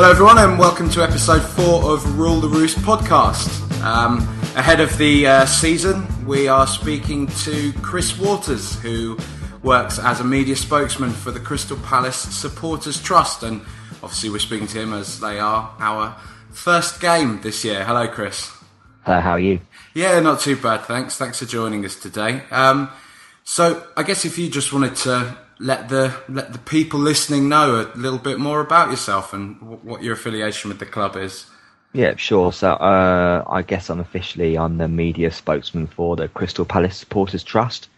Hello, everyone, and welcome to episode four of Rule the Roost podcast. Um, ahead of the uh, season, we are speaking to Chris Waters, who works as a media spokesman for the Crystal Palace Supporters Trust, and obviously, we're speaking to him as they are our first game this year. Hello, Chris. Uh, how are you? Yeah, not too bad, thanks. Thanks for joining us today. Um, so, I guess if you just wanted to let the let the people listening know a little bit more about yourself and w- what your affiliation with the club is. Yeah, sure. So uh, I guess I'm officially I'm the media spokesman for the Crystal Palace Supporters Trust,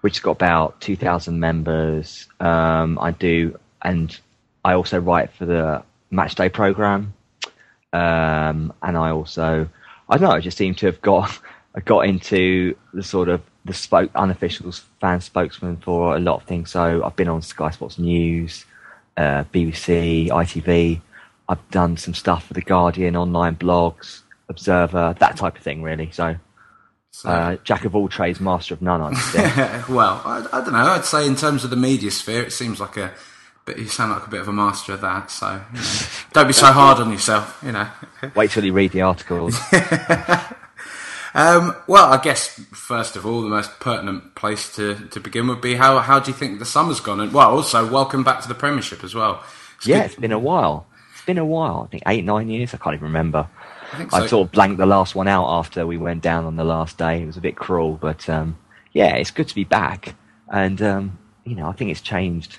which has got about 2,000 members. Um, I do, and I also write for the Matchday program, um, and I also I don't know. I just seem to have got I got into the sort of the spoke unofficial fan spokesman for a lot of things. So I've been on Sky Sports News, uh, BBC, ITV. I've done some stuff for the Guardian, online blogs, Observer, that type of thing, really. So, uh, jack of all trades, master of none. I'd say. well, I, I don't know. I'd say in terms of the media sphere, it seems like a. But you sound like a bit of a master of that. So you know, don't be so hard on yourself. You know. Wait till you read the articles. Um, well, I guess first of all, the most pertinent place to, to begin would be how how do you think the summer's gone? And well, also welcome back to the Premiership as well. It's yeah, good- it's been a while. It's been a while. I think eight, nine years. I can't even remember. I think I sort of blanked the last one out after we went down on the last day. It was a bit cruel, but um, yeah, it's good to be back. And um, you know, I think it's changed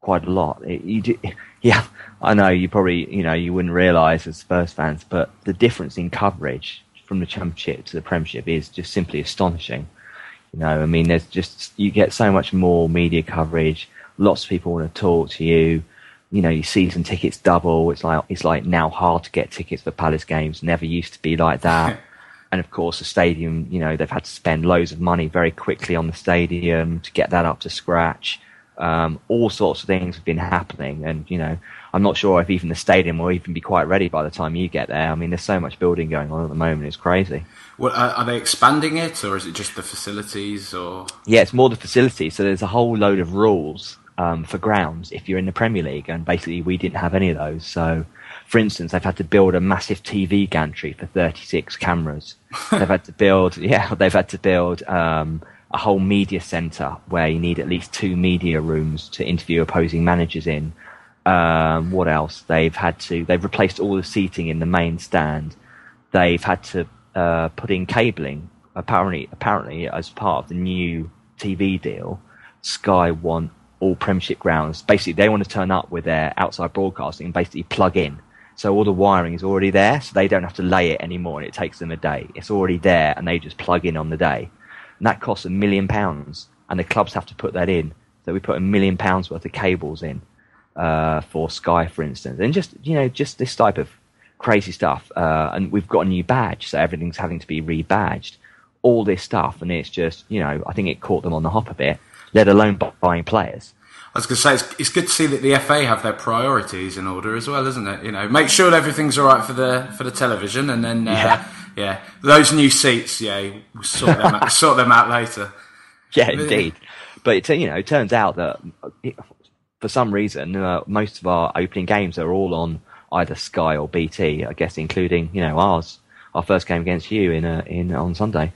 quite a lot. It, you do, yeah, I know you probably you know you wouldn't realise as Spurs fans, but the difference in coverage from the Championship to the Premiership is just simply astonishing. You know, I mean, there's just you get so much more media coverage. Lots of people want to talk to you. You know, your season tickets double. It's like it's like now hard to get tickets for Palace games. Never used to be like that. and of course, the stadium. You know, they've had to spend loads of money very quickly on the stadium to get that up to scratch. Um, all sorts of things have been happening, and you know, I'm not sure if even the stadium will even be quite ready by the time you get there. I mean, there's so much building going on at the moment; it's crazy. Well, are, are they expanding it, or is it just the facilities? Or Yeah, it's more the facilities. So there's a whole load of rules um, for grounds if you're in the Premier League, and basically we didn't have any of those. So, for instance, they've had to build a massive TV gantry for 36 cameras. they've had to build, yeah, they've had to build um, a whole media centre where you need at least two media rooms to interview opposing managers in. Um, what else? They've had to. They've replaced all the seating in the main stand. They've had to uh, put in cabling. Apparently, apparently, as part of the new TV deal, Sky want all Premiership grounds. Basically, they want to turn up with their outside broadcasting and basically plug in. So all the wiring is already there, so they don't have to lay it anymore, and it takes them a day. It's already there, and they just plug in on the day. And that costs a million pounds, and the clubs have to put that in. So we put a million pounds worth of cables in uh, for Sky, for instance, and just you know just this type of crazy stuff. Uh, and we've got a new badge, so everything's having to be rebadged. All this stuff, and it's just you know I think it caught them on the hop a bit. Let alone bu- buying players. I was going to say, it's, it's good to see that the FA have their priorities in order as well, isn't it? You know, make sure everything's all right for the for the television, and then uh, yeah. Yeah. those new seats, yeah, we'll sort them out, sort them out later. Yeah, indeed. But it, you know, it turns out that for some reason, uh, most of our opening games are all on either Sky or BT. I guess, including you know ours, our first game against you in uh, in on Sunday.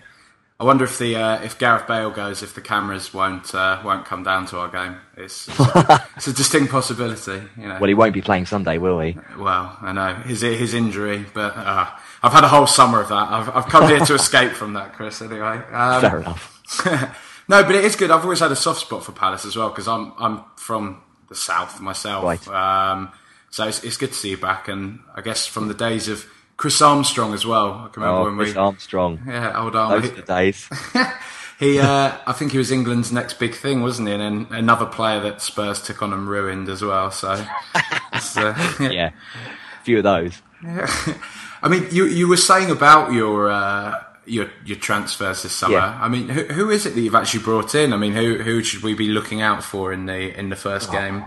I wonder if the uh, if Gareth Bale goes, if the cameras won't uh, won't come down to our game. It's it's a, it's a distinct possibility. You know. Well, he won't be playing Sunday, will he? Well, I know his his injury, but uh, I've had a whole summer of that. I've I've come here to escape from that, Chris. Anyway, um, Fair enough. no, but it is good. I've always had a soft spot for Palace as well because I'm I'm from the south myself. Right. Um, so it's, it's good to see you back, and I guess from the days of Chris Armstrong as well. I can remember Oh, when Chris we Armstrong. yeah, old Arm. Those are the days. He, uh, I think he was England's next big thing, wasn't he? And then another player that Spurs took on and ruined as well. So, uh, yeah, a few of those. Yeah. I mean, you you were saying about your uh, your your transfers this summer. Yeah. I mean, who, who is it that you've actually brought in? I mean, who who should we be looking out for in the in the first game?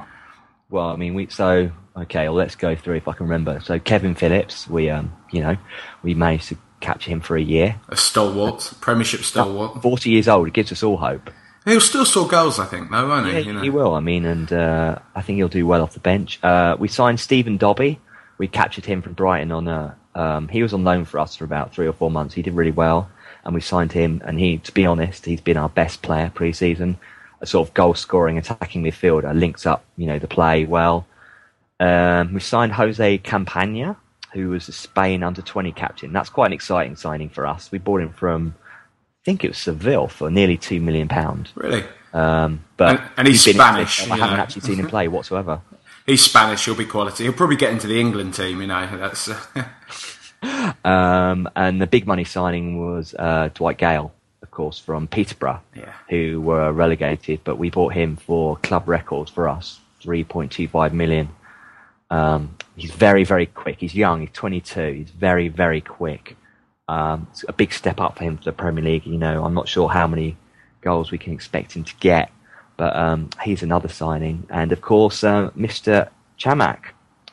Well, I mean, we so okay. Well, let's go through if I can remember. So Kevin Phillips, we um, you know, we managed to capture him for a year. A stalwart, Premiership stalwart. Forty years old, it gives us all hope. He'll still score goals, I think, though, won't he? Yeah, you know? he will. I mean, and uh, I think he'll do well off the bench. Uh, we signed Stephen Dobbie. We captured him from Brighton on a. Um, he was on loan for us for about three or four months. He did really well, and we signed him. And he, to be honest, he's been our best player pre-season. A sort of goal-scoring, attacking midfielder, links up, you know, the play well. Um, we signed Jose Campaña, who was the Spain under 20 captain. That's quite an exciting signing for us. We bought him from, I think it was Seville for nearly two million pounds. Really? Um, but And- and he's Spanish, I haven't know. actually seen him play whatsoever. He's Spanish. He'll be quality. He'll probably get into the England team. You know, that's. Um, and the big money signing was uh, Dwight Gayle, of course, from Peterborough, Yeah. who were relegated, but we bought him for club records for us, 3.25 million. Um, he's very, very quick. He's young. He's 22. He's very, very quick. Um, it's a big step up for him for the Premier League. You know, I'm not sure how many goals we can expect him to get, but um, he's another signing. And of course, uh, Mr. Chamakh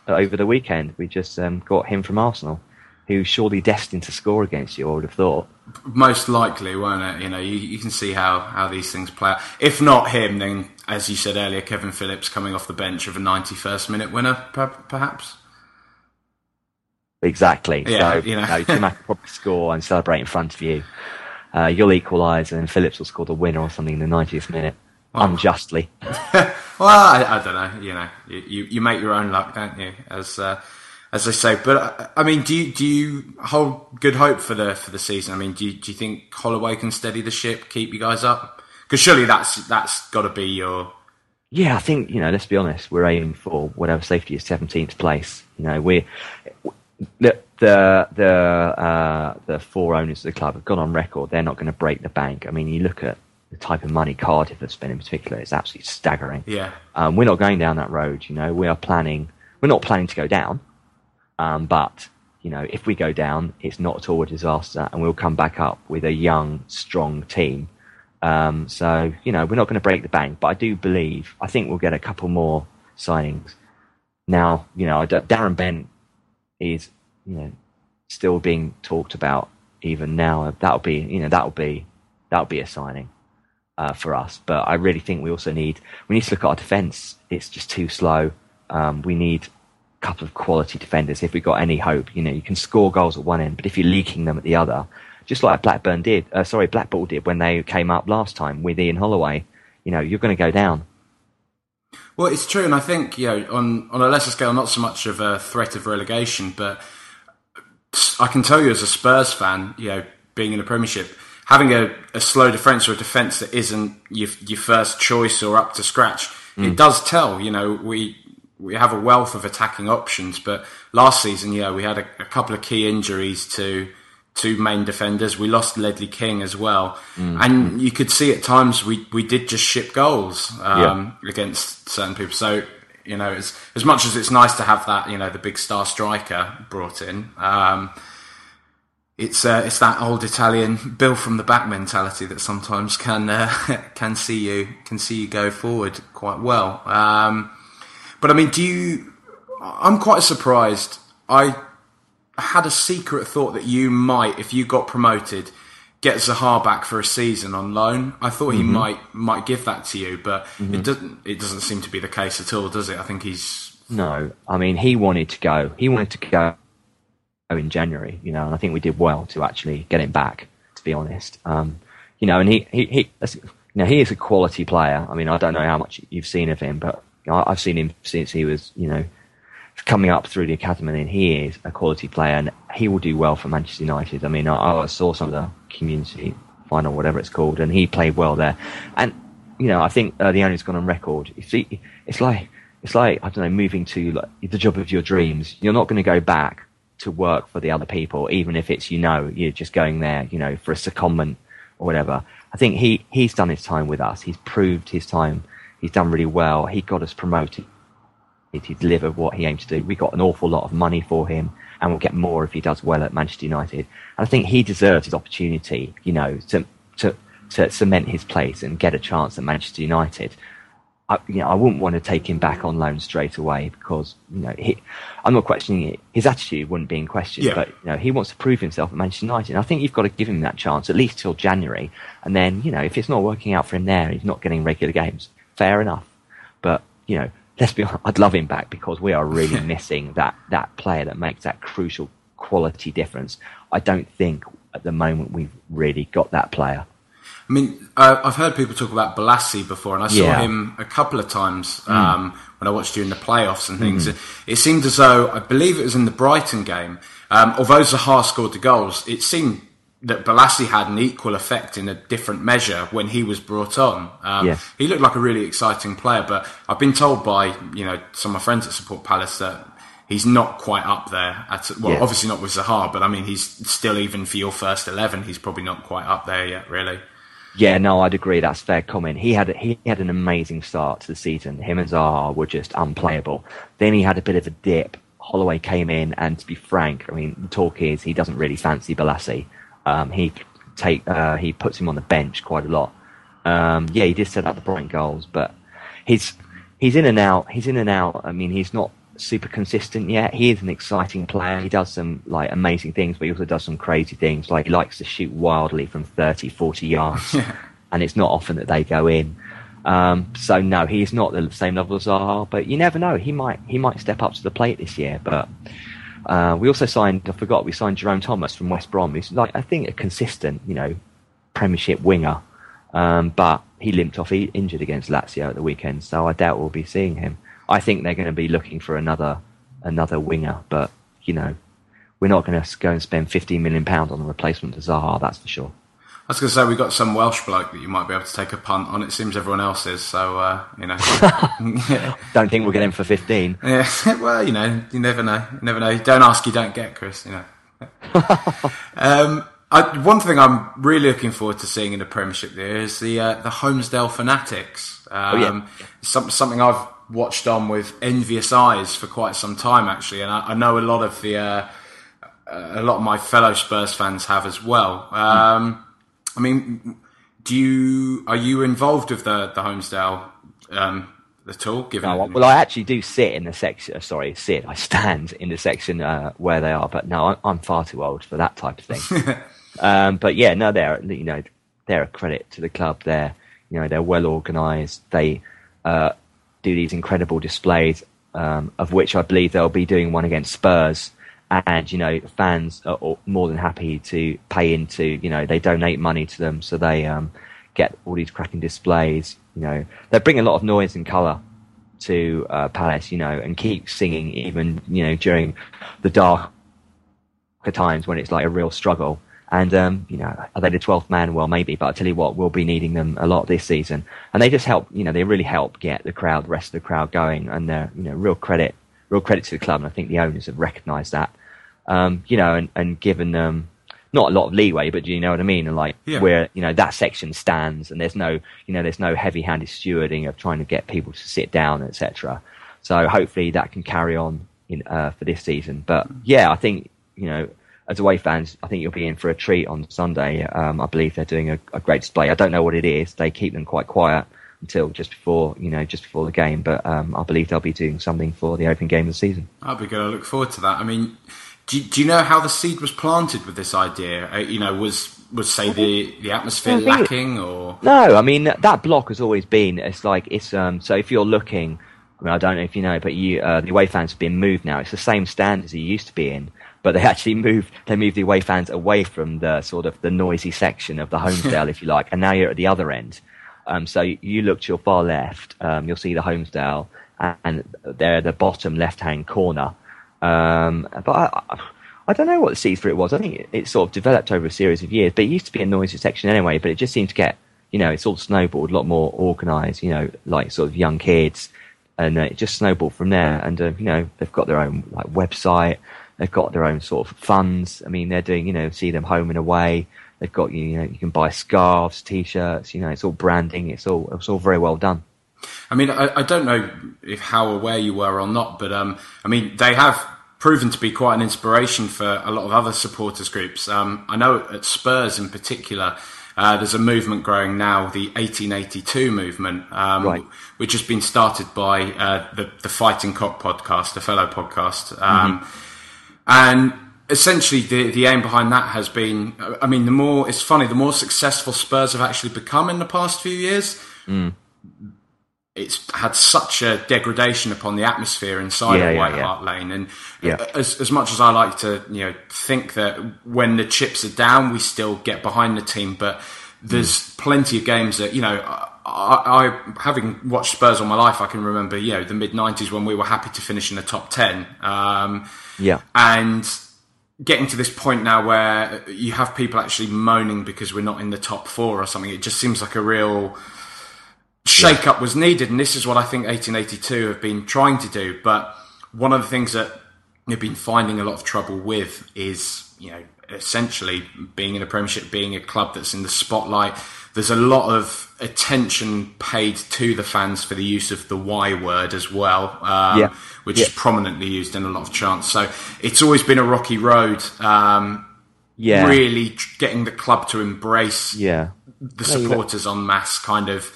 uh, over the weekend, we just um, got him from Arsenal, who's surely destined to score against you. I would have thought. Most likely, won't it? You know, you, you can see how, how these things play out. If not him, then, as you said earlier, Kevin Phillips coming off the bench of a 91st minute winner, perhaps. Exactly. Yeah, so, you know. Chamakh will probably score and celebrate in front of you. Uh, you'll equalise, and Phillips will score the winner or something in the 90th minute, unjustly. Well, I, I don't know. You know, you, you, you make your own luck, don't you? As uh, as I say. But I mean, do you do you hold good hope for the for the season? I mean, do you, do you think Holloway can steady the ship, keep you guys up? Because surely that's that's got to be your Yeah, I think you know. Let's be honest. We're aiming for whatever safety is seventeenth place. You know, we're the the the uh, the four owners of the club have gone on record. They're not going to break the bank. I mean, you look at the type of money Cardiff have spent in particular. It's absolutely staggering. yeah. Um, we're not going down that road. You know, we are planning. We're not planning to go down, um, but you know, if we go down, it's not at all a disaster, and we'll come back up with a young, strong team. Um, so you know, we're not going to break the bank, but I do believe. I think we'll get a couple more signings. Now, you know, Darren Bent is you know still being talked about even now. That'll be you know that'll be that'll be a signing uh, for us. But I really think we also need we need to look at our defence. It's just too slow. Um, we need couple of quality defenders if we've got any hope. You know, you can score goals at one end, but if you're leaking them at the other, just like Blackburn did, uh, sorry, Blackpool did when they came up last time with Ian Holloway, you know, you're going to go down. Well, it's true, and I think you know on on a lesser scale, not so much of a threat of relegation, but I can tell you as a Spurs fan, you know, being in the Premiership, having a, a slow defence or a defence that isn't your your first choice or up to scratch, it does tell. You know, we we have a wealth of attacking options, but last season, yeah, we had a, a couple of key injuries to two main defenders. We lost Ledley King as well, and you could see at times we, we did just ship goals um, against certain people. So you know, as as much as it's nice to have that, you know, the big star striker brought in. Um, it's uh, it's that old Italian Bill from the back mentality that sometimes can uh, can see you can see you go forward quite well. Um, but I mean, do you? I'm quite surprised. I had a secret thought that you might, if you got promoted, get Zaha back for a season on loan. I thought he might might give that to you, but it doesn't. It doesn't seem to be the case at all, does it? I think he's No, I mean he wanted to go. He wanted to go in January, you know, and I think we did well to actually get him back. To be honest, um, you know, and he he, he you know he is a quality player. I mean, I don't know how much you've seen of him, but you know, I've seen him since he was you know coming up through the academy, and he is a quality player, and he will do well for Manchester United. I mean, I, I saw some of the community final, whatever it's called, and he played well there. And you know, I think uh, the owner's gone on record. It's, it's like it's like I don't know, moving to like, the job of your dreams. You're not going to go back to work for the other people, even if it's you know you're just going there, you know, for a secondment or whatever. I think he he's done his time with us. He's proved his time. He's done really well. He got us promoted. He delivered what he aimed to do. We got an awful lot of money for him, and we'll get more if he does well at Manchester United. And I think he deserves his opportunity, you know, to to to cement his place and get a chance at Manchester United. I, you know, I wouldn't want to take him back on loan straight away because you know he, I'm not questioning it. His attitude wouldn't be in question, yeah. but you know he wants to prove himself at Manchester United. And I think you've got to give him that chance at least till January, and then you know if it's not working out for him there, he's not getting regular games. Fair enough, but you know let's be honest, I'd love him back because we are really missing that that player that makes that crucial quality difference. I don't think at the moment we've really got that player. I mean, uh, I've heard people talk about Bolasie before, and I saw yeah. him a couple of times mm. um, mm. when I watched you in the playoffs and things. Mm. It, it, seemed as though, I believe it was in the Brighton game, um, although Zaha scored the goals, it seemed that Bolasie had an equal effect in a different measure when he was brought on. Um, yeah. He looked like a really exciting player, but I've been told by you know some of my friends that support Palace that he's not quite up there. At, well, yeah. obviously not with Zaha, but I mean he's still even for your first eleven, he's probably not quite up there yet, really. Yeah, no, I'd agree. That's fair comment. He had a, he had an amazing start to the season. Him and Zaha were just unplayable. Then he had a bit of a dip. Holloway came in, and to be frank, I mean, the talk is he doesn't really fancy Bolasie. Um, he take uh, he puts him on the bench quite a lot. Um, yeah, he did set up the Brighton goals, but he's he's in and out. He's in and out. I mean, he's not super consistent yet. He is an exciting player. He does some like amazing things, but he also does some crazy things. Like he likes to shoot wildly from 30, 40 yards, and it's not often that they go in. Um, so no, he's not the same level as Zaha, but you never know. He might he might step up to the plate this year. But uh, we also signed. I forgot we signed Jerome Thomas from West Brom. He's like I think a consistent, you know, Premiership winger. Um, but he limped off injured against Lazio at the weekend, so I doubt we'll be seeing him. I think they're going to be looking for another another winger, but you know, we're not going to go and spend 15 million pounds on a replacement for Zaha. That's for sure. I was going to say we've got some Welsh bloke that you might be able to take a punt on. It seems everyone else is, so uh, you know. Don't think we'll get him for 15. Yeah, well, you know, you never know. You never know. Don't ask, you don't get, Chris. You know. um, I, one thing I'm really looking forward to seeing in the Premiership there is the uh, the Holmesdale Fanatics. Um, oh, yeah. Um, some, something I've watched on with envious eyes for quite some time actually, and I, I know a lot of the uh, a lot of my fellow Spurs fans have as well. Um, I mean, do you are you involved with the the Holmesdale um, at all? Given no, well, I actually do sit in the section. Uh, sorry, sit. I stand in the section uh, where they are, but no, I'm far too old for that type of thing. um, but yeah, no, they're you know they're a credit to the club. They're you know they're well organised. They uh, do these incredible displays, um, of which I believe they'll be doing one against Spurs. And you know, fans are more than happy to pay into. You know, they donate money to them, so they um, get all these cracking displays. You know, they bring a lot of noise and colour to uh, Palace. You know, and keep singing even you know during the darker times when it's like a real struggle. And um, you know, are they the twelfth man? Well, maybe, but I tell you what, we'll be needing them a lot this season. And they just help, you know, they really help get the crowd, the rest of the crowd going, and they're, you know, real credit, real credit to the club. And I think the owners have recognised that, um, you know, and, and given them not a lot of leeway, but you know what I mean? And like yeah. where you know that section stands, and there's no, you know, there's no heavy-handed stewarding of trying to get people to sit down, etc. So hopefully that can carry on in uh, for this season. But yeah, I think you know as away fans, I think you'll be in for a treat on Sunday. Um, I believe they're doing a, a, great display. I don't know what it is. They keep them quite quiet until just before, you know, just before the game. But um, I believe they'll be doing something for the opening game of the season. I'll be good. I look forward to that. I mean, do, do you know how the seed was planted with this idea? Uh, you know, was was say the the atmosphere lacking or no? I mean, that block has always been. It's like it's um. So if you're looking. I mean, I don't know if you know, but you, uh, the away fans have been moved now. It's the same stand as it used to be in, but they actually moved they moved the away fans away from the sort of the noisy section of the Holmesdale, if you like, and now you're at the other end. Um, so you, you look to your far left, um, you'll see the Holmesdale, and, and they're the bottom left hand corner. Um, but I, I don't know what the see through it was. I think it, it, sort of developed over a series of years, but it used to be a noisy section anyway. But it just seemed to get, you know, it's all snowballed, a lot more organised. You know, like sort of young kids, and uh, it just snowballed from there. And uh, you know, they've got their own like website, they've got their own sort of funds. I mean, they're doing, you know, see them home and away. They've got you know, you can buy scarves, t-shirts. You know, it's all branding. It's all it's all very well done. I mean, I, I don't know if how aware you were or not, but um, I mean, they have proven to be quite an inspiration for a lot of other supporters groups. Um, I know at Spurs in particular, uh, there's a movement growing now, the 1882 movement, um, right. which has been started by uh, the, the Fighting Cock podcast, a fellow podcast. Um, mm-hmm. And essentially, the, the aim behind that has been I mean, the more, it's funny, the more successful Spurs have actually become in the past few years. Mm it's had such a degradation upon the atmosphere inside yeah, of White yeah, Hart yeah. Lane. And as, as much as I like to, you know, think that when the chips are down, we still get behind the team, but there's mm. plenty of games that, you know, I, I, having watched Spurs all my life, I can remember, you know, the mid '90s when we were happy to finish in the top ten. Um, yeah, and getting to this point now where you have people actually moaning because we're not in the top four or something. It just seems like a real shake up was needed, and this is what I think 1882 have been trying to do. But one of the things that they've been finding a lot of trouble with is, you know, essentially being in a Premiership, being a club that's in the spotlight. There's a lot of attention paid to the fans for the use of the Y word as well, um, yeah. which yeah. is prominently used in a lot of chants. So it's always been a rocky road. Um, yeah. Really getting the club to embrace yeah. the supporters on mass kind of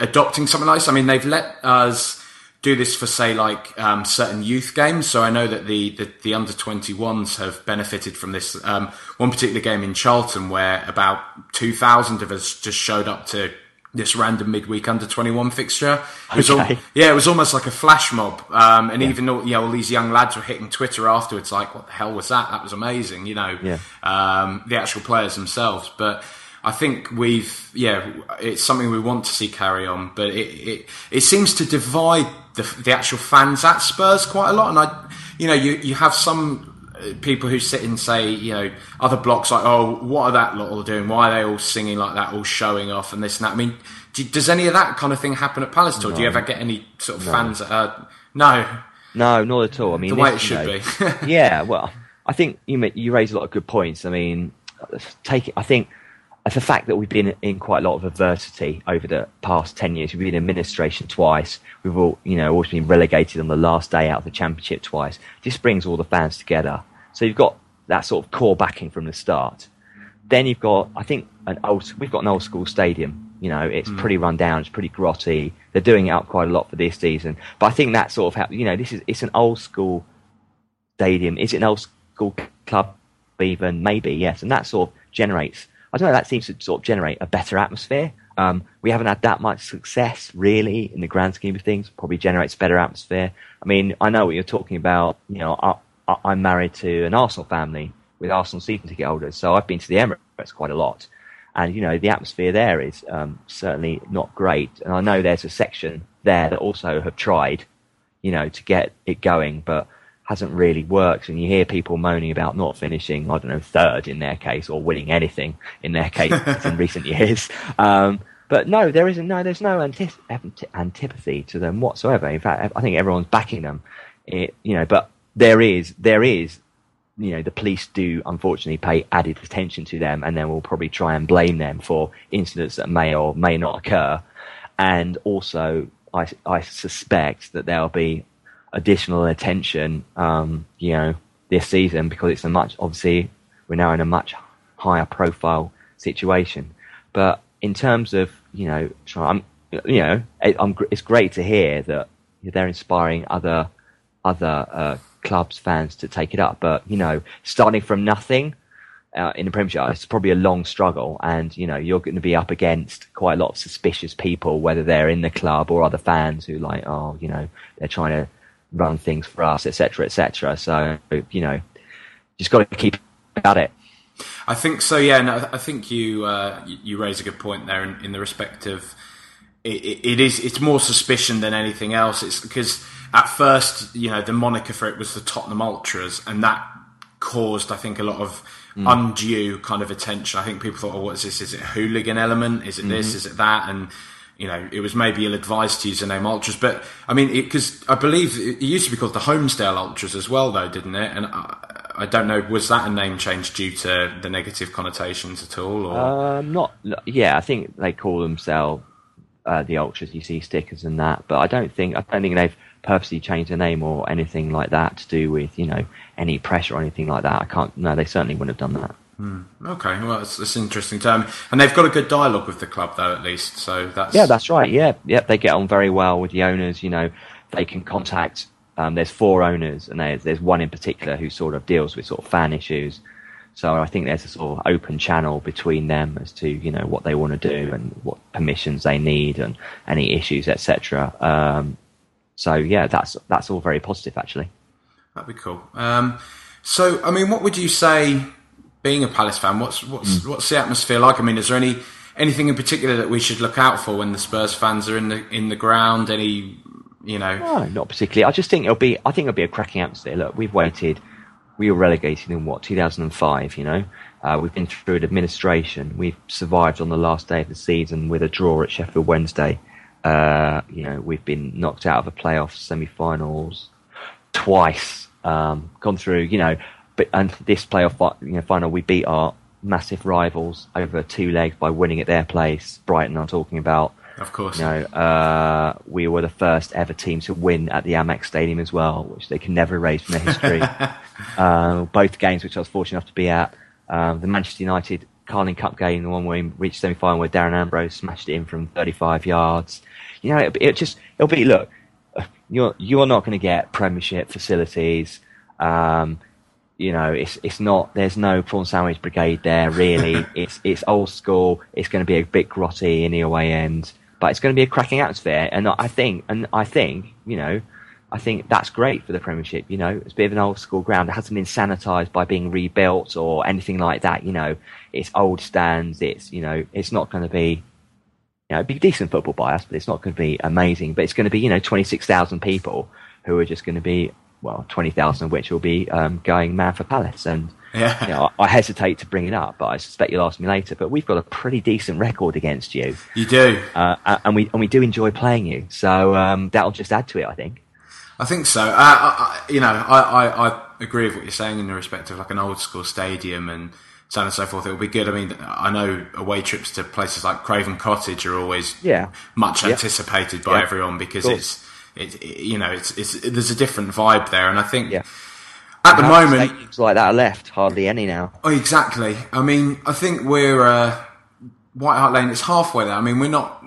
adopting something like this. I mean, they've let us do this for say like um, certain youth games. So I know that the the, the under twenty ones have benefited from this. Um, one particular game in Charlton where about two thousand of us just showed up to this random midweek under 21 fixture. It was okay. all, yeah, it was almost like a flash mob. Um, and yeah. even though, you know, all these young lads were hitting Twitter afterwards, like, what the hell was that? That was amazing, you know, yeah. um, the actual players themselves. But I think we've yeah, it's something we want to see carry on, but it it, it seems to divide the, the actual fans at Spurs quite a lot, and I you know you you have some uh, people who sit and say, you know, other blocks like, oh, what are that lot all doing? Why are they all singing like that, all showing off and this and that? I mean, do, does any of that kind of thing happen at Palace? Or no. do you ever get any sort of no. fans that are, no? No, not at all. I mean, the way it should know, be. yeah, well, I think you you raise a lot of good points. I mean, take it, I think the fact that we've been in quite a lot of adversity over the past 10 years. We've been in administration twice. We've all, you know, always been relegated on the last day out of the championship twice. This brings all the fans together. So you've got that sort of core backing from the start. Then you've got, I think, an old, we've got an old school stadium. You know, it's mm. pretty run down. It's pretty grotty. They're doing it up quite a lot for this season. But I think that sort of, you know, this is, it's an old school stadium. Is it an old school club even? Maybe, yes. And that sort of generates I don't know, that seems to sort of generate a better atmosphere. Um, we haven't had that much success really in the grand scheme of things. Probably generates better atmosphere. I mean, I know what you're talking about. You know, I, am married to an Arsenal family with Arsenal season ticket holders, so I've been to the Emirates quite a lot, and you know the atmosphere there is um, certainly not great. And I know there's a section there that also have tried, you know, to get it going, but hasn't really worked. And you hear people moaning about not finishing, I don't know, third in their case or winning anything in their case in recent years. Um, but no, there isn't. No, there's no antipathy to them whatsoever. In fact, I think everyone's backing them. It, you know, but there is, there is, you know, the police do unfortunately pay added attention to them, and then we'll probably try and blame them for incidents that may or may not occur. And also, I, I suspect that there'll be additional attention, um, you know, this season because it's a much obviously we're now in a much higher profile situation. But in terms of you know, I'm you know, it, it's great to hear that they're inspiring other other uh, clubs fans to take it up. But you know, starting from nothing. Uh, in the Premiership, it's probably a long struggle, and you know you're going to be up against quite a lot of suspicious people, whether they're in the club or other fans who like, oh, you know, they're trying to run things for us, etc., etc. So you know, just got to keep at it. I think so. Yeah, no, I think you uh, you raise a good point there in, in the respect of it, it is it's more suspicion than anything else. It's because at first you know the moniker for it was the Tottenham Ultras, and that caused I think a lot of mm. undue kind of attention. I think people thought, "Oh, what is this? Is it a hooligan element? Is it mm-hmm. this? Is it that?" and you know, it was maybe ill advised to use the name Ultras, but I mean, because I believe it used to be called the Holmesdale Ultras as well, though, didn't it? And I, I, don't know, was that a name change due to the negative connotations at all? Or? Um, not, yeah, I think they call themselves uh, the Ultras. You see stickers and that, but I don't think I don't think they've purposely changed the name or anything like that to do with you know any pressure or anything like that. I can't. No, they certainly wouldn't have done that. Mm, okay, well, it's, it's interesting term, and they've got a good dialogue with the club, though, at least. So that's yeah, that's right. Yeah, yeah, they get on very well with the owners. You know, they can contact. Um, there's four owners, and there's there's one in particular who sort of deals with sort of fan issues. So I think there's a sort of open channel between them as to you know what they want to do and what permissions they need and any issues, etc. Um, so yeah, that's that's all very positive actually. That'd be cool. Um, so I mean, what would you say? Being a Palace fan, what's what's mm. what's the atmosphere like? I mean, is there any anything in particular that we should look out for when the Spurs fans are in the in the ground? Any you know? No, not particularly. I just think it'll be. I think it'll be a cracking atmosphere. Look, we've waited. We were relegated in what 2005. You know, uh, we've been through an administration. We've survived on the last day of the season with a draw at Sheffield Wednesday. Uh, you know, we've been knocked out of the playoff semi-finals twice. Um, gone through, you know, but and this playoff you know, final, we beat our massive rivals over two legs by winning at their place. Brighton, I'm talking about. Of course. You know, uh, we were the first ever team to win at the Amex Stadium as well, which they can never erase from their history. uh, both games, which I was fortunate enough to be at. Um, the Manchester United Carling Cup game, the one where we reached semi final where Darren Ambrose smashed it in from 35 yards. You know, it, it just, it'll be, look, you're, you're not going to get Premiership facilities. Um, you know, it's it's not. There's no prawn sandwich brigade there really. it's it's old school. It's going to be a bit grotty in the away end, but it's going to be a cracking atmosphere. And I think, and I think, you know, I think that's great for the Premiership. You know, it's a bit of an old school ground. It hasn't been sanitised by being rebuilt or anything like that. You know, it's old stands. It's you know, it's not going to be. You know, it'd be decent football by us, but it's not going to be amazing. But it's going to be, you know, 26,000 people who are just going to be well, 20,000 of which will be um, going mad for Palace. And yeah. you know, I, I, hesitate to bring it up, but I suspect you'll ask me later. But we've got a pretty decent record against you. You do. Uh, and, we, and we do enjoy playing you. So um, that'll just add to it, I think. I think so. Uh, I, you know, I, I, I, agree with what you're saying in the respect of like an old school stadium and so on and so forth. It will be good. I mean, I know away trips to places like Craven Cottage are always yeah. much anticipated by everyone because it's it, it, you know, it's, it's there's a different vibe there, and I think yeah. at the moment, like that are left, hardly any now. Oh, exactly. I mean, I think we're uh, White Hart Lane. It's halfway there. I mean, we're not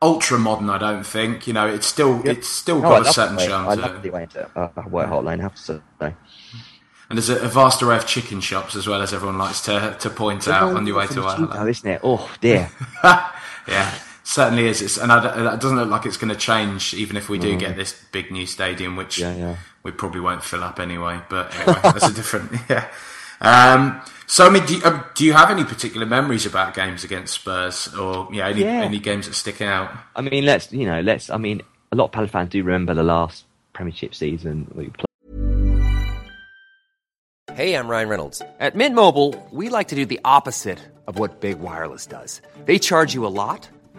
ultra modern. I don't think. You know, it's still it's still no, got a certain charm. I love the way into uh, White Hart Lane. Have to say. And there's a, vast array of chicken shops as well as everyone likes to to point out on your way to Lane. isn't it? Oh dear. yeah certainly is. It's, and it doesn't look like it's going to change, even if we do mm. get this big new stadium, which yeah, yeah. we probably won't fill up anyway. But anyway, that's a different. Yeah. Um, so, I mean, do you, uh, do you, have any particular memories about games against Spurs, or yeah, any, yeah. any games that stick out? I mean, let's you know, let's. I mean, a lot of Palace fans do remember the last Premiership season we played. Hey, I'm Ryan Reynolds. At Mint Mobile, we like to do the opposite of what big wireless does. They charge you a lot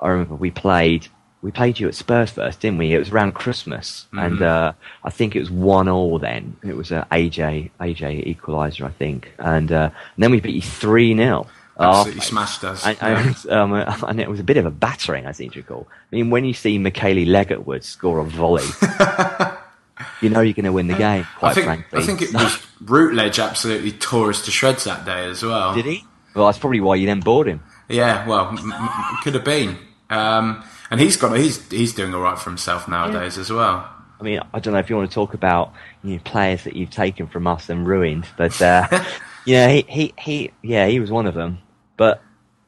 I remember we played. We played you at Spurs first, didn't we? It was around Christmas, Mm-hmm. and uh, I think it was one all then. It was a AJ AJ equaliser, I think, and, uh, and then we beat you three 0 Absolutely smashed us. and, and, um, and it was a bit of a battering, I seem to recall. I mean, when you see Mikele Leigertwood score a volley, you know you're going to win the game. Quite I think frankly, I think it was Routledge absolutely tore us to shreds that day as well. Did he? Well, that's probably why you then bought him. Yeah, well, m- m- could have been. Um, and he's got he's he's doing all right for himself nowadays as well. I mean, I don't know if you want to talk about you know, players that you've taken from us and ruined, but uh, yeah, he, he, he, yeah, he was one of them. But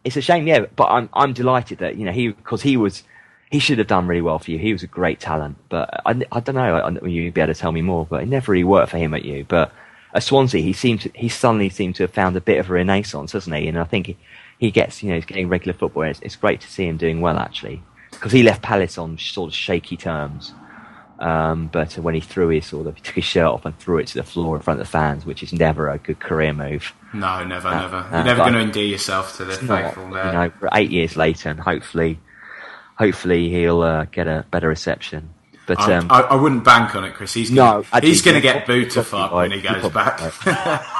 it's a shame, yeah. But I'm, I'm delighted that you know he, because he was, he should have done really well for you. He was a great talent, but I, I don't know. I, you'd be able to tell me more, but it never really worked for him at you. But at Swansea, he seemed to, he suddenly seemed to have found a bit of a renaissance, hasn't he? And I think he, he gets, you know, he's getting regular football. It's, it's great to see him doing well actually, because he left Palace on sort of shaky terms. Um, but when he threw his sort of, he took his shirt off and threw it to the floor in front of the fans, which is never a good career move. No, never, No, never. no, You're never going to endear yourself to the faithful you know, eight years later, and hopefully, hopefully he'll uh, get a better reception. But I, um, I, I wouldn't bank on it, Chris. He's No, gonna, he's going to get booted probably fuck when he goes back.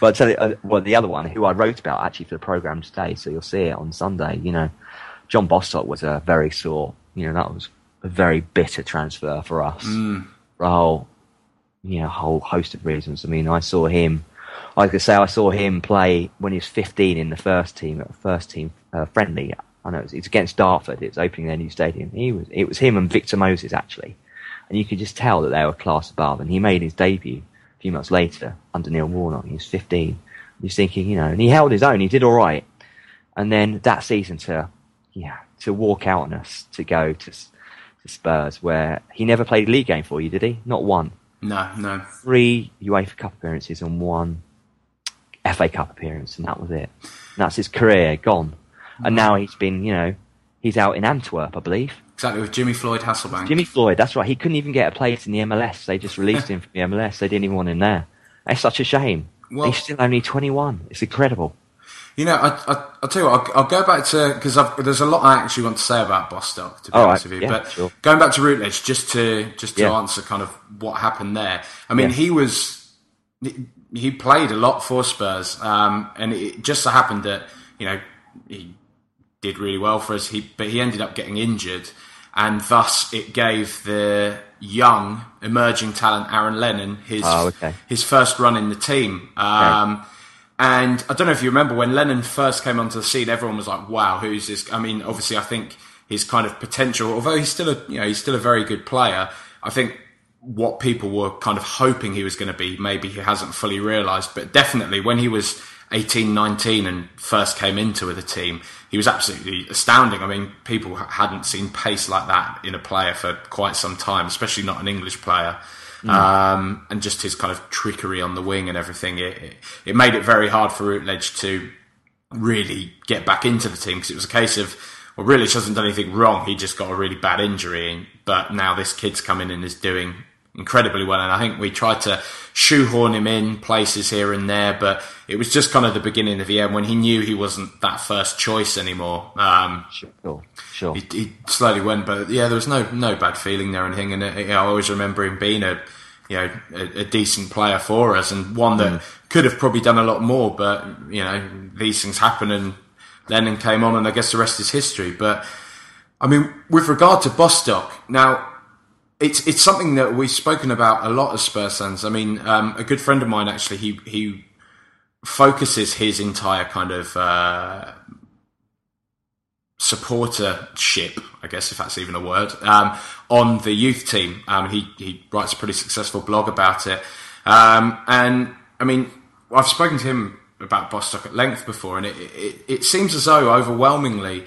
But tell you, uh, well, the other one who I wrote about actually for the program today, so you'll see it on Sunday. You know, John Bostock was a very sore. You know, that was a very bitter transfer for us for a whole, you know, whole host of reasons. I mean, I saw him. I could say I saw him play when he was 15 in the first team first team uh, friendly. I know it's, was, it was against Dartford. It was opening their new stadium. He was. It was him and Victor Moses actually, and you could just tell that they were class above. And he made his debut few months later under Neil Warnock. He was 15. He's thinking, you know, and he held his own. He did all right. And then that season to, yeah, to walk out on us to go to, to Spurs, where he never played a league game for you, did he? Not one. no, no. Three UEFA Cup appearances and one FA Cup appearance, and that was it. And that's his career gone. And mm. now he's been, you know, he's out in Antwerp, I believe. Exactly with Jimmy Floyd Hasselbaink. Jimmy Floyd, that's right. He couldn't even get a place in the MLS. They just released him from the MLS. They didn't even want him there. It's such a shame. Well- he's still only 21. It's incredible. You know, I, I, I'll tell you what, I'll, I'll go back to, because there's a lot I actually want to say about Bostock, to be All honest right, with you. yeah, but sure. going back to Routledge, just to, just to Yeah. answer kind of what happened there. I mean, Yeah. he was, he- he played a lot for Spurs, um, and it just so happened that, you know, he did really well for us, he, but he ended up getting injured, and thus it gave the young, emerging talent Aaron Lennon his, Oh, okay. his first run in the team. Um, And I don't know if you remember when Lennon first came onto the scene, everyone was like, "Wow, who's this?" I mean, obviously, I think his kind of potential, although he's still a you know he's still a very good player. I think what people were kind of hoping he was going to be, maybe he hasn't fully realised, but definitely when he was 18, 19 and first came into the team, he was absolutely astounding. I mean, people hadn't seen pace like that in a player for quite some time, especially not an English player. Um, and just his kind of trickery on the wing and everything, it, it, it made it very hard for Routledge to really get back into the team because it was a case of, well, Routledge hasn't done anything wrong. He just got a really bad injury, but now this kid's coming in and is doing incredibly well. And I think we tried to shoehorn him in places here and there, but it was just kind of the beginning of the end when he knew he wasn't that first choice anymore. Um, Sure, sure. he, he slowly went, but yeah, there was no no bad feeling there or anything. And uh, you know, I always remember him being a you know a, a decent player for us and one that could have probably done a lot more. But you know, these things happen, and Lennon came on, and I guess the rest is history. But I mean, with regard to Bostock, now it's it's something that we've spoken about a lot as Spurs fans. I mean, um, a good friend of mine actually he he focuses his entire kind of uh, supportership, I guess if that's even a word, um, on the youth team. Um, he he writes a pretty successful blog about it, um, and I mean, I've spoken to him about Bostock at length before, and it, it, it seems as though overwhelmingly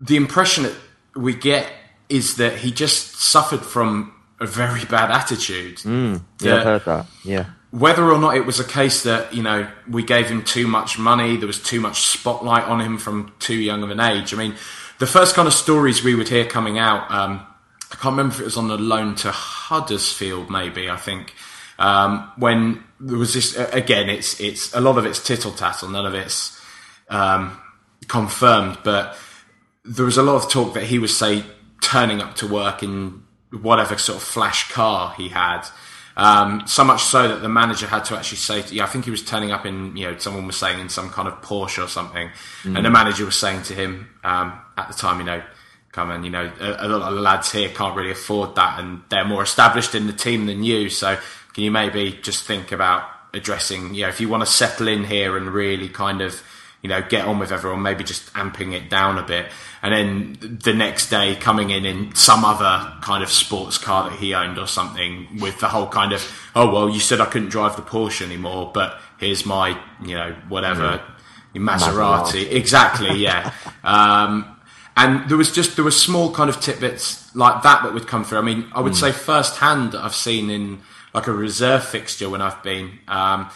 the impression that we get is that he just suffered from a very bad attitude. Yeah, that- I've heard that. Yeah. whether or not it was a case that you know we gave him too much money, there was too much spotlight on him from too young of an age. I mean, the first kind of stories we would hear coming out, um, I can't remember if it was on the loan to Huddersfield, maybe I think, um, when there was this. Again, it's it's a lot of it's tittle tattle, none of it's um, confirmed, but there was a lot of talk that he was say turning up to work in whatever sort of flash car he had. Um, so much so that the manager had to actually say, to, yeah, I think he was turning up in, you know, someone was saying in some kind of Porsche or something, mm. and the manager was saying to him um, at the time, you know, come on, you know, a, a, lot of lads here can't really afford that, and they're more established in the team than you. So can you maybe just think about addressing, you know, if you want to settle in here and really kind of you know, get on with everyone, maybe just amping it down a bit. And then the next day coming in in some other kind of sports car that he owned or something with the whole kind of, oh, well, you said I couldn't drive the Porsche anymore, but here's my, you know, whatever, mm. Maserati. Maserati. Exactly, yeah. um, and there was just, there were small kind of tidbits like that that would come through. I mean, I would mm. say firsthand that I've seen in like a reserve fixture when I've been, um,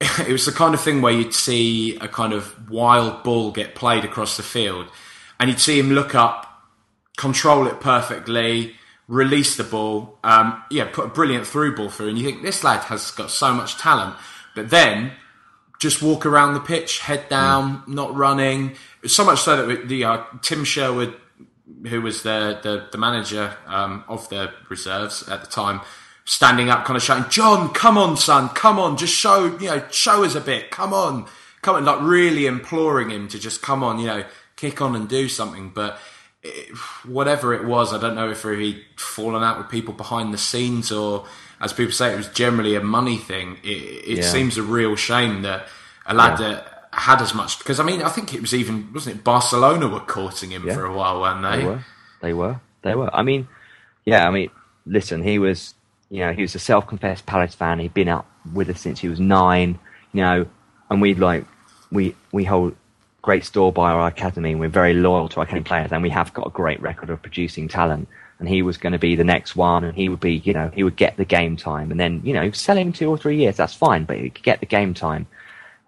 it was the kind of thing where you'd see a kind of wild ball get played across the field, and you'd see him look up, control it perfectly, release the ball, um, yeah, put a brilliant through ball through, and you think this lad has got so much talent, but then just walk around the pitch, head down, mm. not running. So much so that the uh, Tim Sherwood, who was the the, the manager um, of the reserves at the time standing up, kind of shouting, "John, come on, son, come on, just show, you know, show us a bit, come on, come on," like really imploring him to just come on, you know, kick on and do something. But it, whatever it was, I don't know if he'd fallen out with people behind the scenes or, as people say, it was generally a money thing. It, it yeah. seems a real shame that a lad yeah. that had as much because I mean I think it was even wasn't it Barcelona were courting him yeah. for a while, weren't they? They were. They were. They were. I mean, yeah. I mean, listen, he was you know, he was a self-confessed Palace fan. He'd been out with us since he was nine. You know, and we'd like we we hold great store by our academy, and we're very loyal to our academy players, and we have got a great record of producing talent. And he was going to be the next one, and he would be, you know, he would get the game time, and then you know, sell him two or three years. That's fine, but he could get the game time.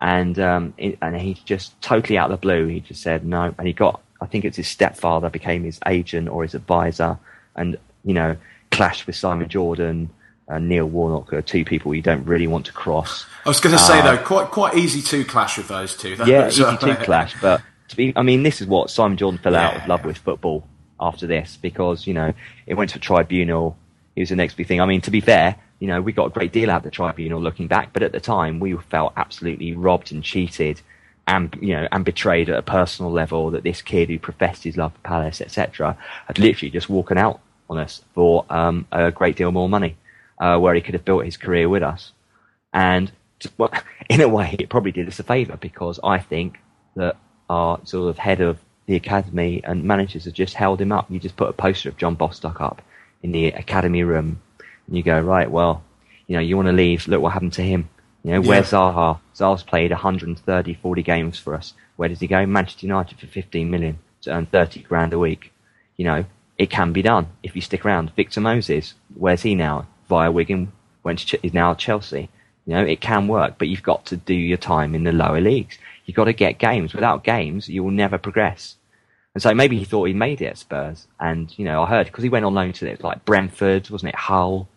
And um, it, and he just totally out of the blue, he just said no, and he got. I think it's his stepfather became his agent or his advisor, and you know clashed with Simon Jordan and Neil Warnock are two people you don't really want to cross. I was going to say uh, though, quite quite easy to clash with those two. yeah, easy to clash, but to be, I mean, this is what Simon Jordan fell yeah, out of love with football after this because you know it went to a tribunal. It was the next big thing. I mean, to be fair, you know we got a great deal out of the tribunal looking back, but at the time we felt absolutely robbed and cheated. And you know, and betrayed at a personal level that this kid who professed his love for Palace, etc., had literally just walking out on us for um, a great deal more money, uh, where he could have built his career with us. And well, in a way, it probably did us a favour because I think that our sort of head of the academy and managers have just held him up. You just put a poster of John Bostock up in the academy room, and you go, right, well, you know, you want to leave. Look what happened to him. You know, yeah. where's Zaha? Zaha's played 130, 40 games for us. Where does he go? Manchester United for 15 million to earn 30 grand a week. You know, it can be done if you stick around. Victor Moses, where's he now? Via Wigan, went to, is now Chelsea. You know, it can work, but you've got to do your time in the lower leagues. You've got to get games. Without games, you will never progress. And so maybe he thought he made it at Spurs. And, you know, I heard, because he went on loan to it, like Brentford, wasn't it? Hull,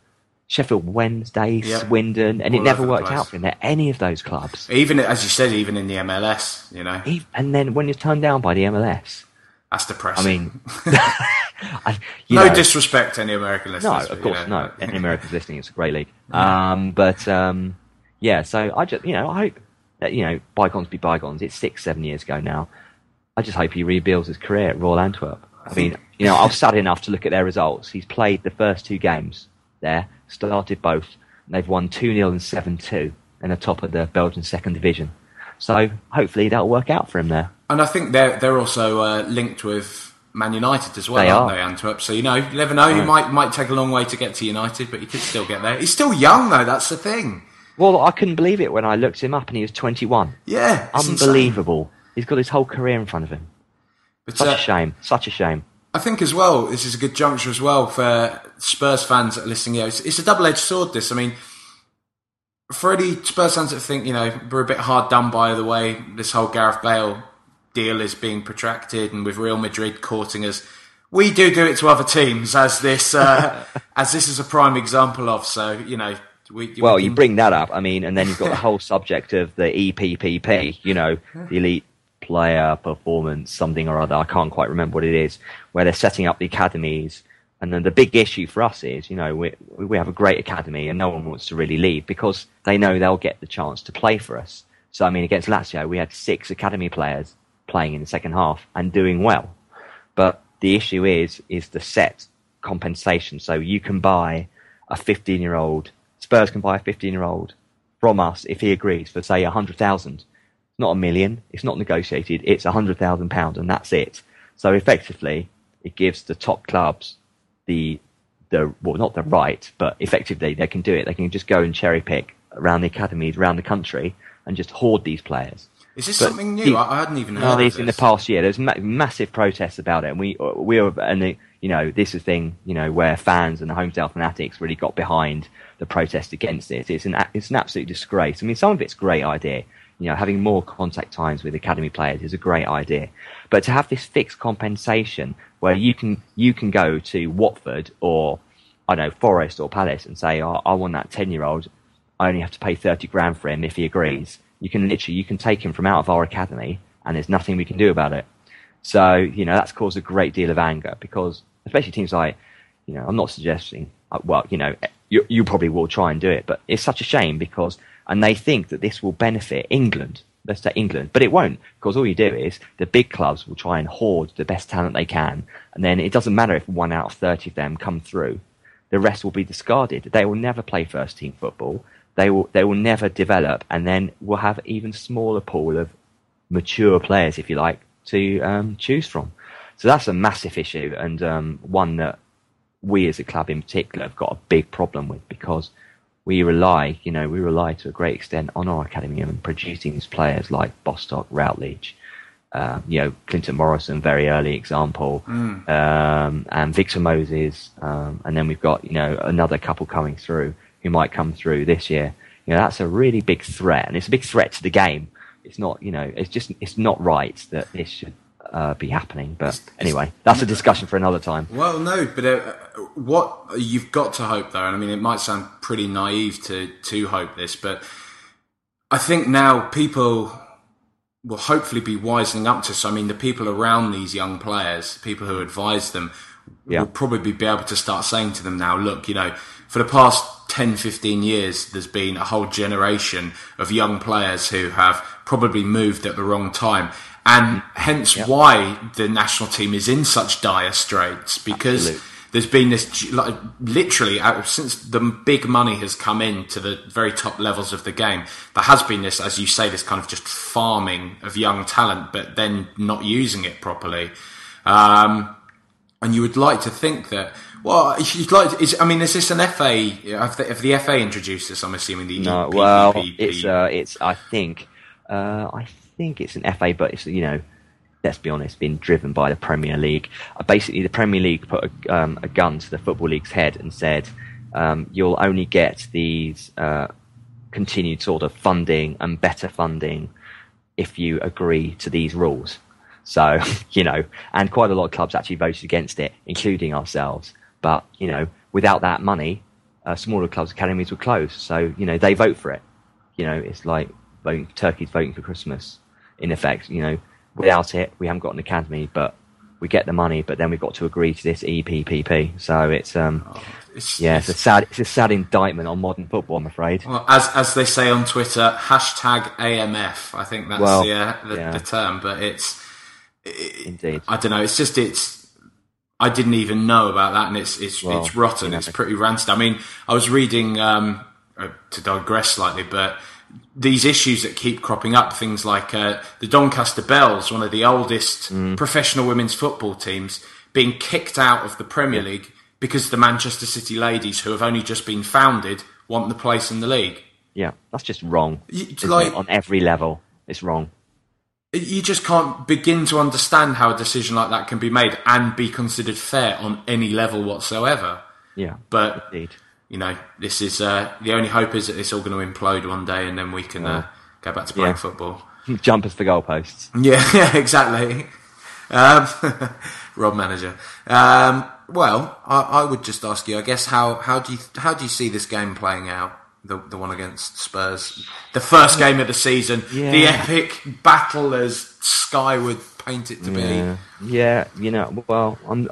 Sheffield Wednesday. Swindon, and All it never worked out for him at any of those clubs. Even, as you said, even in the MLS, you know. and then when you're turned down by the MLS, that's depressing. I mean, I, no know, disrespect to any American listeners. No, of course, you know. no. Any Americans listening, it's a great league. Um, but um, yeah, so I just, you know, I hope that you know, bygones be bygones. It's six, seven years ago now. I just hope he rebuilds his career at Royal Antwerp. I mean, you know, I was sad enough to look at their results. He's played the first two games there, started both. And they've won 2 0 and 7 2 and the top of the Belgian second division. So hopefully that'll work out for him there. And I think they're they're also uh, linked with Man United as well, they aren't are. they, Antwerp? So you know, you never know. Right. You might might take a long way to get to United, but you could still get there. He's still young though. That's the thing. Well, I couldn't believe it when I looked him up and he was 21. Yeah, unbelievable. Insane. He's got his whole career in front of him. But, Such uh, a shame. Such a shame. I think as well, this is a good juncture as well for Spurs fans that are listening here. It's, it's a double edged sword. This, I mean, for any Spurs fans that think you know we're a bit hard done by the way this whole Gareth Bale deal is being protracted, and with Real Madrid courting us. We do do it to other teams, as this uh, as this is a prime example of. So you know, we, well, we can... you bring that up. I mean, and then you've got the whole subject of the EPPP. You know, the elite player performance something or other. I can't quite remember what it is. Where they're setting up the academies, and then the big issue for us is, you know, we we have a great academy, and no one wants to really leave because they know they'll get the chance to play for us. So I mean, against Lazio, we had six academy players playing in the second half and doing well. But the issue is is the set compensation. So you can buy a 15 year old. Spurs can buy a 15 year old from us if he agrees for say a hundred thousand. Not a million. It's not negotiated. It's a hundred thousand pounds, and that's it. So effectively, it gives the top clubs the the well, not the right, but effectively they can do it. They can just go and cherry pick around the academies around the country and just hoard these players. Is this But something new? the- I, hadn't even heard No, this. in the past year. There's ma- massive protests about it, and we we were and the, you know this is a thing you know where fans and the Holmesdale fanatics really got behind the protest against it. It's an it's an absolute disgrace. I mean, some of it's a great idea. You know, having more contact times with academy players is a great idea, but to have this fixed compensation where you can you can go to Watford or I don't know Forest or Palace and say, oh, I want that ten year old. I only have to pay thirty grand for him if he agrees. You can literally you can take him from out of our academy, and there's nothing we can do about it. So you know that's caused a great deal of anger because especially teams like you know I'm not suggesting uh, well you know you you probably will try and do it, but it's such a shame because and they think that this will benefit England. Let's say England, but it won't because all you do is the big clubs will try and hoard the best talent they can, and then it doesn't matter if one out of thirty of them come through the rest will be discarded. They will never play first team football. They will they will never develop, and then we'll have even smaller pool of mature players, if you like, to um, choose from. So that's a massive issue, and um, one that we as a club in particular have got a big problem with because we rely, you know, we rely to a great extent on our academy and producing these players like Bostock, Routledge, uh, you know, Clinton Morrison, very early example, um, and Victor Moses, um, and then we've got you know another couple coming through who might come through this year. You know, that's a really big threat, and it's a big threat to the game. It's not, you know, it's just it's not right that this should uh, be happening. But anyway, that's a discussion for another time. Well, no, but uh, what you've got to hope, though, and I mean, it might sound pretty naive to to hope this, but I think now people will hopefully be wisening up to this. I mean, the people around these young players, people who advise them, Yeah. will probably be able to start saying to them now, look, you know, for the past 10, 15 years, there's been a whole generation of young players who have probably moved at the wrong time. And hence why the national team is in such dire straits because Absolute. there's been this like, literally since the big money has come in to the very top levels of the game there has been this as you say this kind of just farming of young talent but then not using it properly um, and you would like to think that well you'd like to, is, I mean is this an FA if the, the FA introduced this I'm assuming the No, EPPP well, it's uh, it's I think uh, I think it's an FA, but it's you know, let's be honest, been driven by the Premier League. Uh, basically, the Premier League put a, um, a gun to the Football League's head and said, um, "You'll only get these uh, continued sort of funding and better funding if you agree to these rules." So you know, and quite a lot of clubs actually voted against it, including ourselves. But you know, without that money, uh, smaller clubs' academies would close. So you know, they vote for it. You know, it's like voting, Turkey's voting for Christmas. In effect, you know, without it, we haven't got an academy, but we get the money, but then we've got to agree to this EPPP. So it's um, It's- yeah, it's a sad, it's a sad indictment on modern football, I'm afraid. Well, as as they say on Twitter, hashtag AMF. I think that's Well, the, uh, the, yeah. the term, but it's Indeed. I don't know. It's just it's. I didn't even know about that, and it's it's Well, it's rotten. you know. It's pretty rancid. I mean, I was reading um, uh, to digress slightly, but these issues that keep cropping up, things like uh, the Doncaster Belles, one of the oldest Mm. professional women's football teams, being kicked out of the Premier League because the Manchester City ladies, who have only just been founded, want the place in the league. Yeah, that's just wrong. Y- isn't like- on every level, it's wrong. You just can't begin to understand how a decision like that can be made and be considered fair on any level whatsoever. Yeah, But indeed. you know, this is uh, the only hope is that it's all going to implode one day, and then we can uh, go back to playing Yeah. football. Jumpers for goalposts. Yeah, yeah, exactly. Um, Rob manager. Um, well, I, I would just ask you, I guess, how how do you how do you see this game playing out? The the one against Spurs, the first game of the season, Yeah. the epic battle as Sky would paint it to Yeah, be. yeah. You know, well, I'm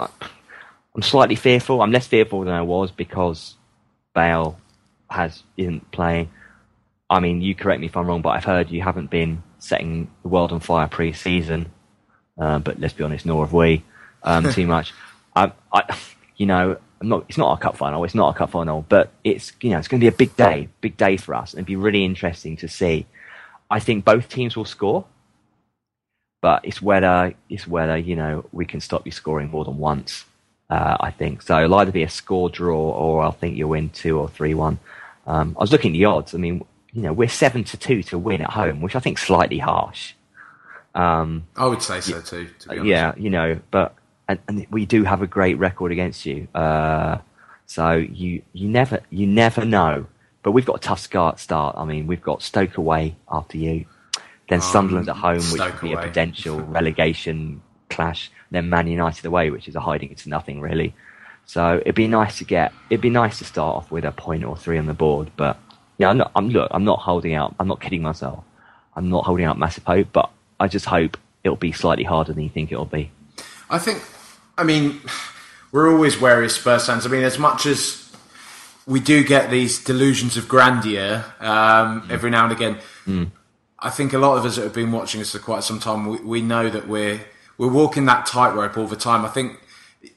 I'm slightly fearful. I'm less fearful than I was because Bale has isn't playing. I mean, you correct me if I'm wrong, but I've heard you haven't been setting the world on fire pre-season. Uh, but let's be honest, nor have we um, too much. I, I, you know, I'm not. It's not a cup final. It's not a cup final, but it's you know, it's going to be a big day, big day for us, and it'd be really interesting to see. I think both teams will score but it's whether it's whether you know we can stop you scoring more than once. Uh, I think so. It'll either be a score draw or I think you'll win two or three one. Um, I was looking at the odds. I mean, you know, we're seven to two to win at home, which I think is slightly harsh. Um, I would say so too. To be honest. yeah, you know, but and, and we do have a great record against you. Uh, so you you never you never know. But we've got a tough start. Start. I mean, we've got Stoke away after you, then Sunderland at home, which would be away. a potential relegation clash. Then Man United away, which is a hiding to nothing really. So it'd be nice to get. It'd be nice to start off with a point or three on the board. But yeah, I'm not. I'm look. I'm not holding out. I'm not kidding myself. I'm not holding out massive hope, but I just hope it'll be slightly harder than you think it'll be. I think, I mean, we're always wary as Spurs fans. I mean, as much as we do get these delusions of grandeur um, every now and again, I think a lot of us that have been watching us for quite some time, we, we know that we're we're walking that tightrope all the time. I think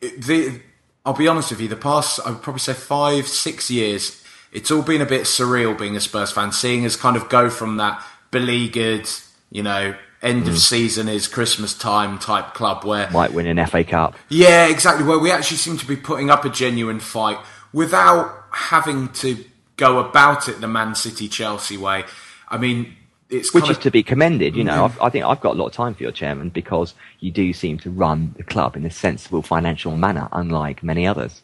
the I'll be honest with you, the past I would probably say five, six years, it's all been a bit surreal being a Spurs fan, seeing us kind of go from that beleaguered, you know, end of mm. season is Christmas time type club where Might win an FA Cup. yeah, exactly. Where we actually seem to be putting up a genuine fight without having to go about it the Man City Chelsea way. I mean, it's which kind is of, to be commended. You know, mm-hmm. I've, I think I've got a lot of time for your chairman because you do seem to run the club in a sensible financial manner, unlike many others.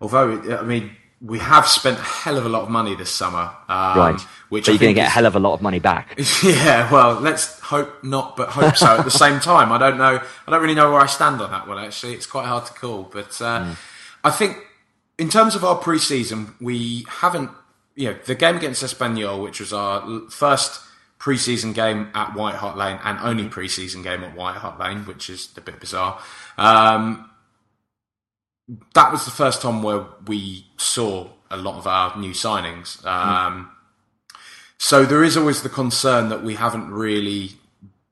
although I mean we have spent a hell of a lot of money this summer, um, right? Which but you're going to get a hell of a lot of money back. Yeah, well, let's hope not, but hope so. At the same time, I don't know. I don't really know where I stand on that one. Actually, it's quite hard to call. But uh, I think, in terms of our pre-season, we haven't. You know, the game against Espanyol, which was our first pre-season game at White Hart Lane and only pre-season game at White Hart Lane, which is a bit bizarre. Um, that was the first time where we saw a lot of our new signings. Um, so there is always the concern that we haven't really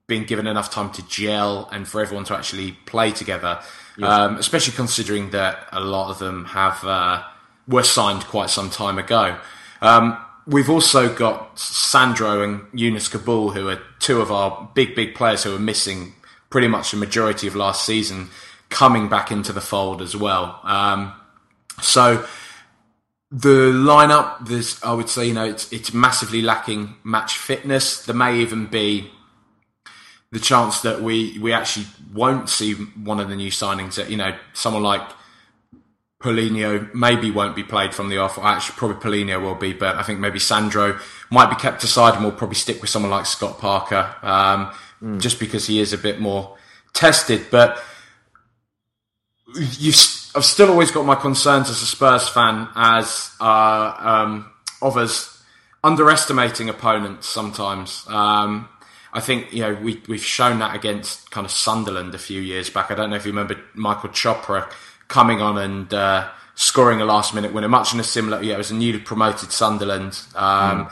been given enough time to gel and for everyone to actually play together. Um, especially considering that a lot of them have uh, were signed quite some time ago. Um, we've also got Sandro and Younes Kaboul, who are two of our big, big players who are missing pretty much the majority of last season, coming back into the fold as well. Um, so the lineup, there's, I would say, you know, it's it's massively lacking match fitness. There may even be the chance that we we actually won't see one of the new signings. That you know, someone like Paulinho maybe won't be played from the off. Actually, probably Paulinho will be, but I think maybe Sandro might be kept aside and we'll probably stick with someone like Scott Parker, um, just because he is a bit more tested. But you've, I've still always got my concerns as a Spurs fan as uh, um, of us underestimating opponents sometimes. Um, I think you know we we've shown that against kind of Sunderland a few years back. I don't know if you remember Michael Chopra coming on and uh, scoring a last minute winner, much in a similar. Yeah, it was a newly promoted Sunderland. Um,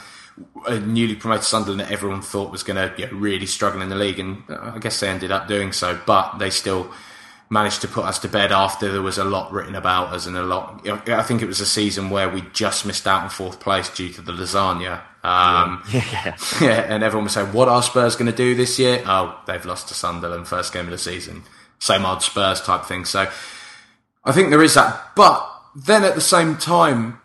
A newly promoted Sunderland that everyone thought was going to you know, really struggle in the league, and uh, I guess they ended up doing so. But they still managed to put us to bed after there was a lot written about us and a lot. I think it was a season where we just missed out on fourth place due to the lasagna. Um, yeah. yeah, and everyone was saying, "What are Spurs going to do this year?" Oh, they've lost to Sunderland first game of the season. Same old Spurs type thing. So I think there is that, but then at the same time,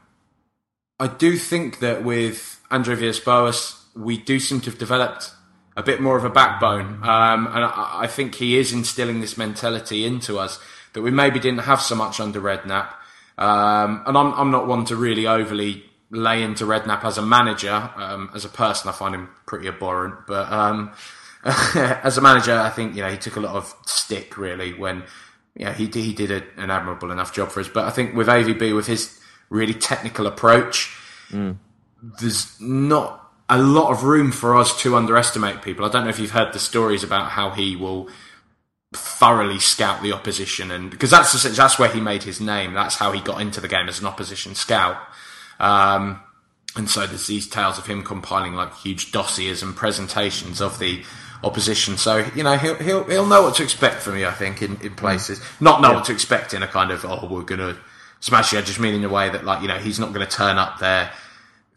I do think that with Andre Villas-Boas, we do seem to have developed a bit more of a backbone, um, and I, I think he is instilling this mentality into us that we maybe didn't have so much under Redknapp. Um, and I'm, I'm not one to really overly lay into Redknapp as a manager. Um, as a person, I find him pretty abhorrent, but um, as a manager, I think you know he took a lot of stick really when yeah he he did a, an admirable enough job for us. But I think with AVB with his really technical approach, there's not a lot of room for us to underestimate people. I don't know if you've heard the stories about how he will thoroughly scout the opposition, and because that's that's where he made his name. That's how he got into the game as an opposition scout. Um, and so there's these tales of him compiling like huge dossiers and presentations of the opposition. So you know he'll he'll he'll know what to expect from you. I think in, in places, not know yeah. what to expect in a kind of oh we're gonna smash you. I just mean in a way that like you know he's not going to turn up there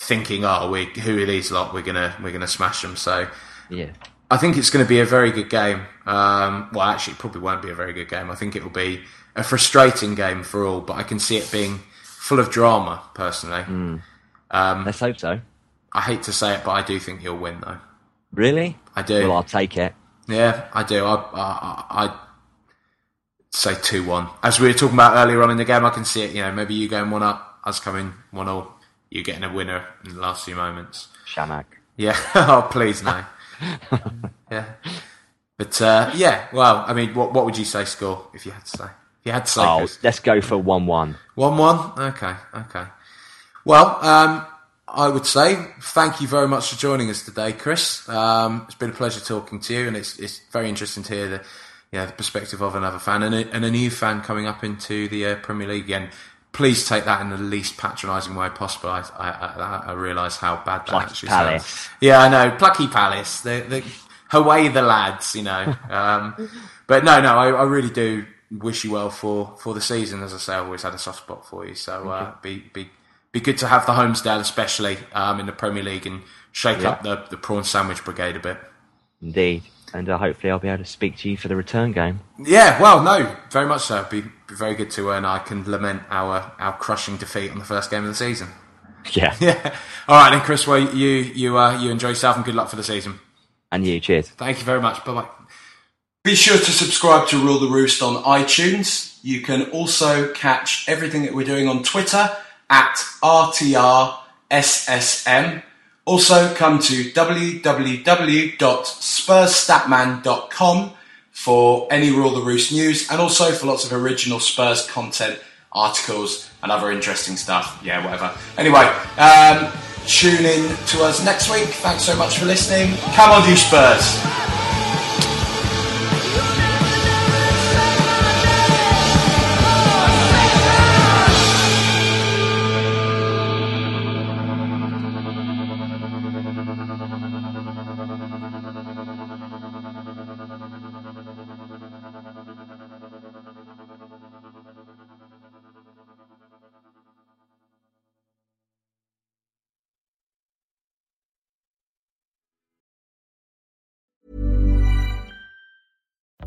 thinking oh we who are these lot we're gonna we're gonna smash them. So yeah. I think it's going to be a very good game. Um, well, actually, it probably won't be a very good game. I think it will be a frustrating game for all, but I can see it being full of drama, personally. Mm. Um, Let's hope so. I hate to say it, but I do think he'll win, though. Really? I do. Well, I'll take it. Yeah, I do. I, I, I say two one. As we were talking about earlier on in the game, I can see it. You know, maybe you going one up, us coming one all. You getting a winner in the last few moments. Chamakh. Yeah. oh, please no. yeah. But uh, yeah, well, I mean, what what would you say score if you had to say? If you had to say, oh, let's go for one one. One one. Okay. Okay. Well, um, I would say thank you very much for joining us today, Chris. Um, it's been a pleasure talking to you, and it's it's very interesting to hear the yeah the perspective of another fan and a, and a new fan coming up into the uh, Premier League again. Please take that in the least patronising way possible. I I, I, I realise how bad that Plucky actually Palace. sounds. Yeah, I know, Plucky Palace. The the away the lads, you know. Um, but no, no, I, I really do wish you well for, for the season. As I say, I've always had a soft spot for you. So uh, be be be good to have the homestand, especially um, in the Premier League, and shake yeah. up the, the prawn sandwich brigade a bit. Indeed. And uh, hopefully, I'll be able to speak to you for the return game. Yeah, well, no, very much so. It'd be, be very good to, uh, and I can lament our our crushing defeat on the first game of the season. Yeah, yeah. All right, then, Chris. Well, you you uh, you enjoy yourself, and good luck for the season. And you, cheers. Thank you very much. Bye bye. Be sure to subscribe to Rule the Roost on iTunes. You can also catch everything that we're doing on Twitter at RTRSSM. Also, come to www.spursstatman.com for any Rule the Roost news and also for lots of original Spurs content, articles, and other interesting stuff. Yeah, whatever. Anyway, um, tune in to us next week. Thanks so much for listening. Come on, you Spurs.